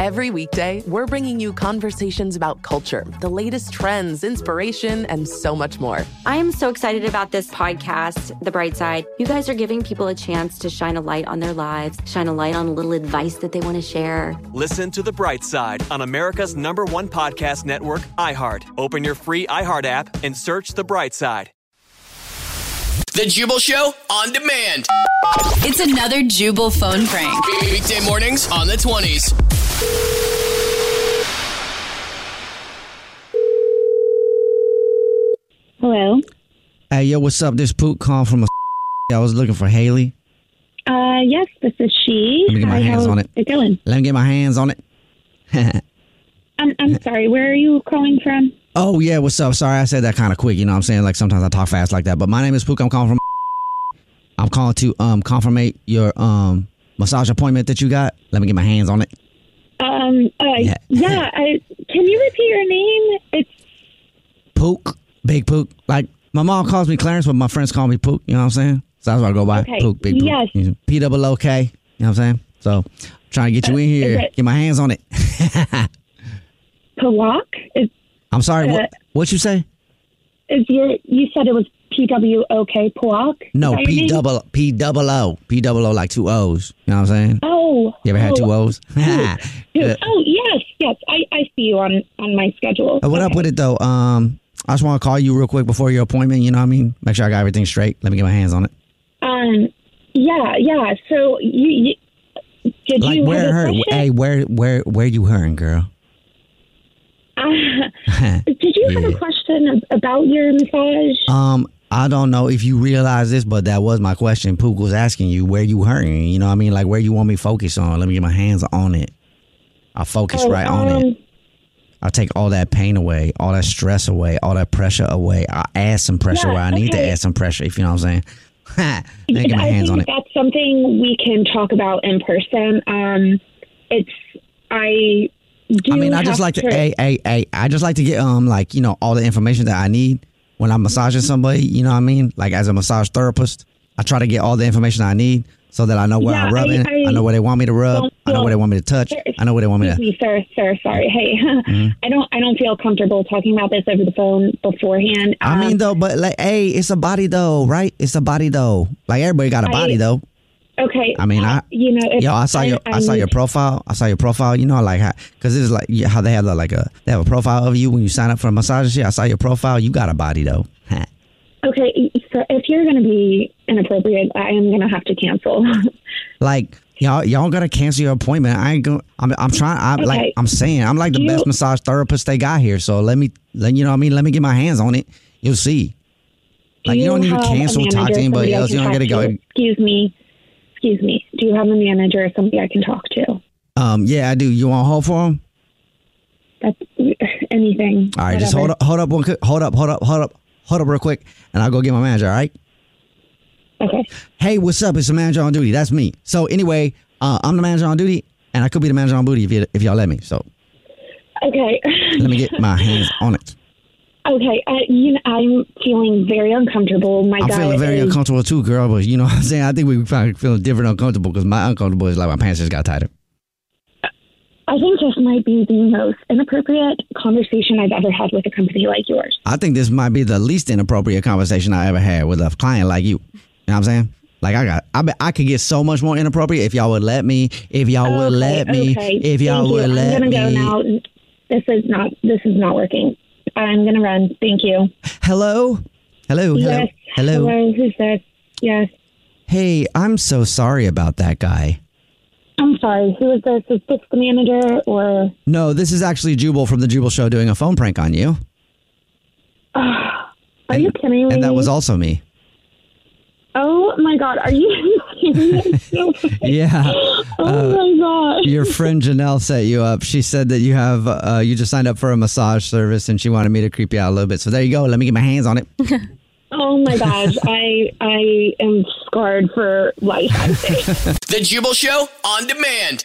Every weekday, we're bringing you conversations about culture, the latest trends, inspiration, and so much more. I am so excited about this podcast, The Bright Side. You guys are giving people a chance to shine a light on their lives, shine a light on a little advice that they want to share. Listen to The Bright Side on America's number one podcast network, iHeart. Open your free iHeart app and search The Bright Side. The Jubal Show on demand. It's another Jubal phone prank. Weekday mornings on the 20s. Hello. Hey, yo, what's up? This Pook call from a. I was looking for Haley. Uh, yes, this is she. Let me get my Hi, hands on it. It going? Let me get my hands on it. I'm I'm sorry. Where are you calling from? oh, yeah, what's up? Sorry, I said that kind of quick. You know what I'm saying? Like sometimes I talk fast like that. But my name is Pook. I'm calling from. I'm calling to um confirmate your um massage appointment that you got. Let me get my hands on it. Um. Uh, Yeah. yeah. I, can you repeat your name? It's Pook, Big Pook. Like my mom calls me Clarence, but my friends call me Pook. You know what I'm saying? So that's what I go by. Okay, Pook, Big Pook. yes. P double O K. You know what I'm saying? So trying to get you in here, Uh, get my hands on it. Pawak. I'm sorry. Uh, what what you say? is your? You said it was P W O K Pawak. No, P double P double O. P double O like two O's. You know what I'm saying? Oh. You ever had two O's? Uh, Oh yes, yes. I, I see you on on my schedule. uh, what up with it though? Um, I just want to call you real quick before your appointment. You know what I mean? Make sure I got everything straight. Let me get my hands on it. Um. Yeah. Yeah. So you, you did Like you where her? Hey, where where where you hurting, girl? Uh, did you have a question about your massage? Um, I don't know if you realize this, but that was my question. Pook was asking you where you hurting. You know what I mean? Like where you want me to focus on. Let me get my hands on it. I focus Oh, right on it. um, I take all that pain away, all that stress away, all that pressure away. I add some pressure Yeah, where I need to add some pressure, if you know what I'm saying. Let me get my I hands think on it. that's something we can talk about in person. Um, it's I do. I mean, I just like to, hey, hey, hey, just like to get um like you know all the information that I need when I'm massaging somebody. You know what I mean? Like as a massage therapist, I try to get all the information I need so that I know where Yeah, I'm rubbing. I- I I, know where they want me to rub. I know where they want me to touch. I know where they want me to. Me, sir, sir. Sorry. Hey, Mm-hmm. I don't. I don't feel comfortable talking about this over the phone beforehand. I Um, mean though, but like, hey, it's a body though, right? It's a body though. Like everybody got a I- body though. Okay. I mean, I you know, if Yo, I saw your I, saw your profile. I saw your profile. You know, I like how because it's like yeah, how they have the, like a they have a profile of you when you sign up for a massage and shit. I saw your profile. You got a body though. Okay, so if you're going to be inappropriate, I am going to have to cancel. like y'all y'all gotta cancel your appointment. I ain't going. I'm I'm trying. I'm like I'm saying I'm like the you- best massage therapist they got here. So let me let you know what I mean. Let me get my hands on it. You'll see. Like you, don't need to cancel. Talk to anybody else. You don't gotta go. Excuse me. Excuse me. Do you have a manager or somebody I can talk to? Um. Yeah, I do. You want to hold for him? That's anything. All right. Just hold up. Hold up. One. Hold up. Hold up. Hold up. Hold up real quick, and I'll go get my manager. All right. Okay. Hey, what's up? It's the manager on duty. That's me. So anyway, uh, I'm the manager on duty, and I could be the manager on duty if you if y'all let me. So Okay. let me get my hands on it. Okay. Uh, you know, I'm feeling very uncomfortable. My I'm feeling very is, uncomfortable too, girl. But you know what I'm saying? I think we probably feeling different uncomfortable because my uncomfortable is like my pants just got tighter. I think this might be the most inappropriate conversation I've ever had with a company like yours. I think this might be the least inappropriate conversation I ever had with a client like you. You know what I'm saying? Like I got, I I could get so much more inappropriate if y'all would let me. If y'all would let me. okay. If y'all Thank would you. let I'm gonna me. go now. This is not. This is not working. I'm gonna run. Thank you. Hello, hello, hello, Yes. hello. Hello. Who's this? Yes. Hey, I'm so sorry about that guy. I'm sorry. Who is this? Is this the manager or? No, this is actually Jubal from the Jubal Show doing a phone prank on you, Are you kidding me? and that was also me. Oh my god. Are you? Yeah. oh Uh, my god. Your friend Janelle set you up. She said that you have uh, you just signed up for a massage service, and she wanted me to creep you out a little bit. So there you go. Let me get my hands on it. Oh my gosh. I I am scarred for life. The Jubal Show on demand.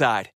outside.